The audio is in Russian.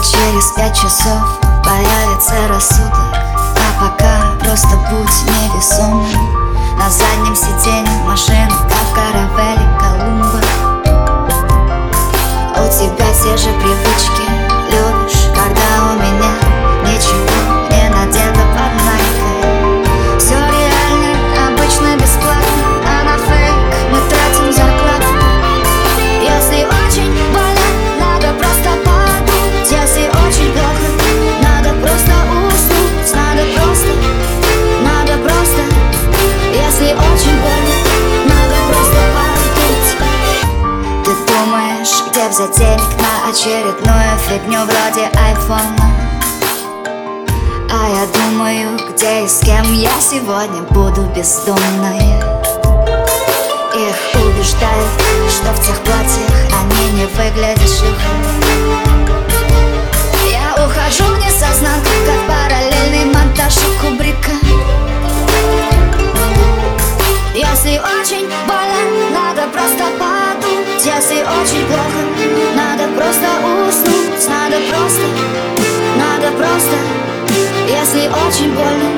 через пять часов появится рассудок. А пока просто будь невесомым. На заднем сиденье машины, как в каравелле Колумба. У тебя те же привычки, думаешь, где взять денег на очередную фигню вроде айфона? А я думаю, где и с кем я сегодня буду бездомной Их убеждают, что в тех платьях они не выглядят шлюхами Я ухожу в несознанку, как параллельный монтаж у Кубрика. Если очень больно, очень плохо, надо просто уснуть Надо просто, надо просто. Если очень больно,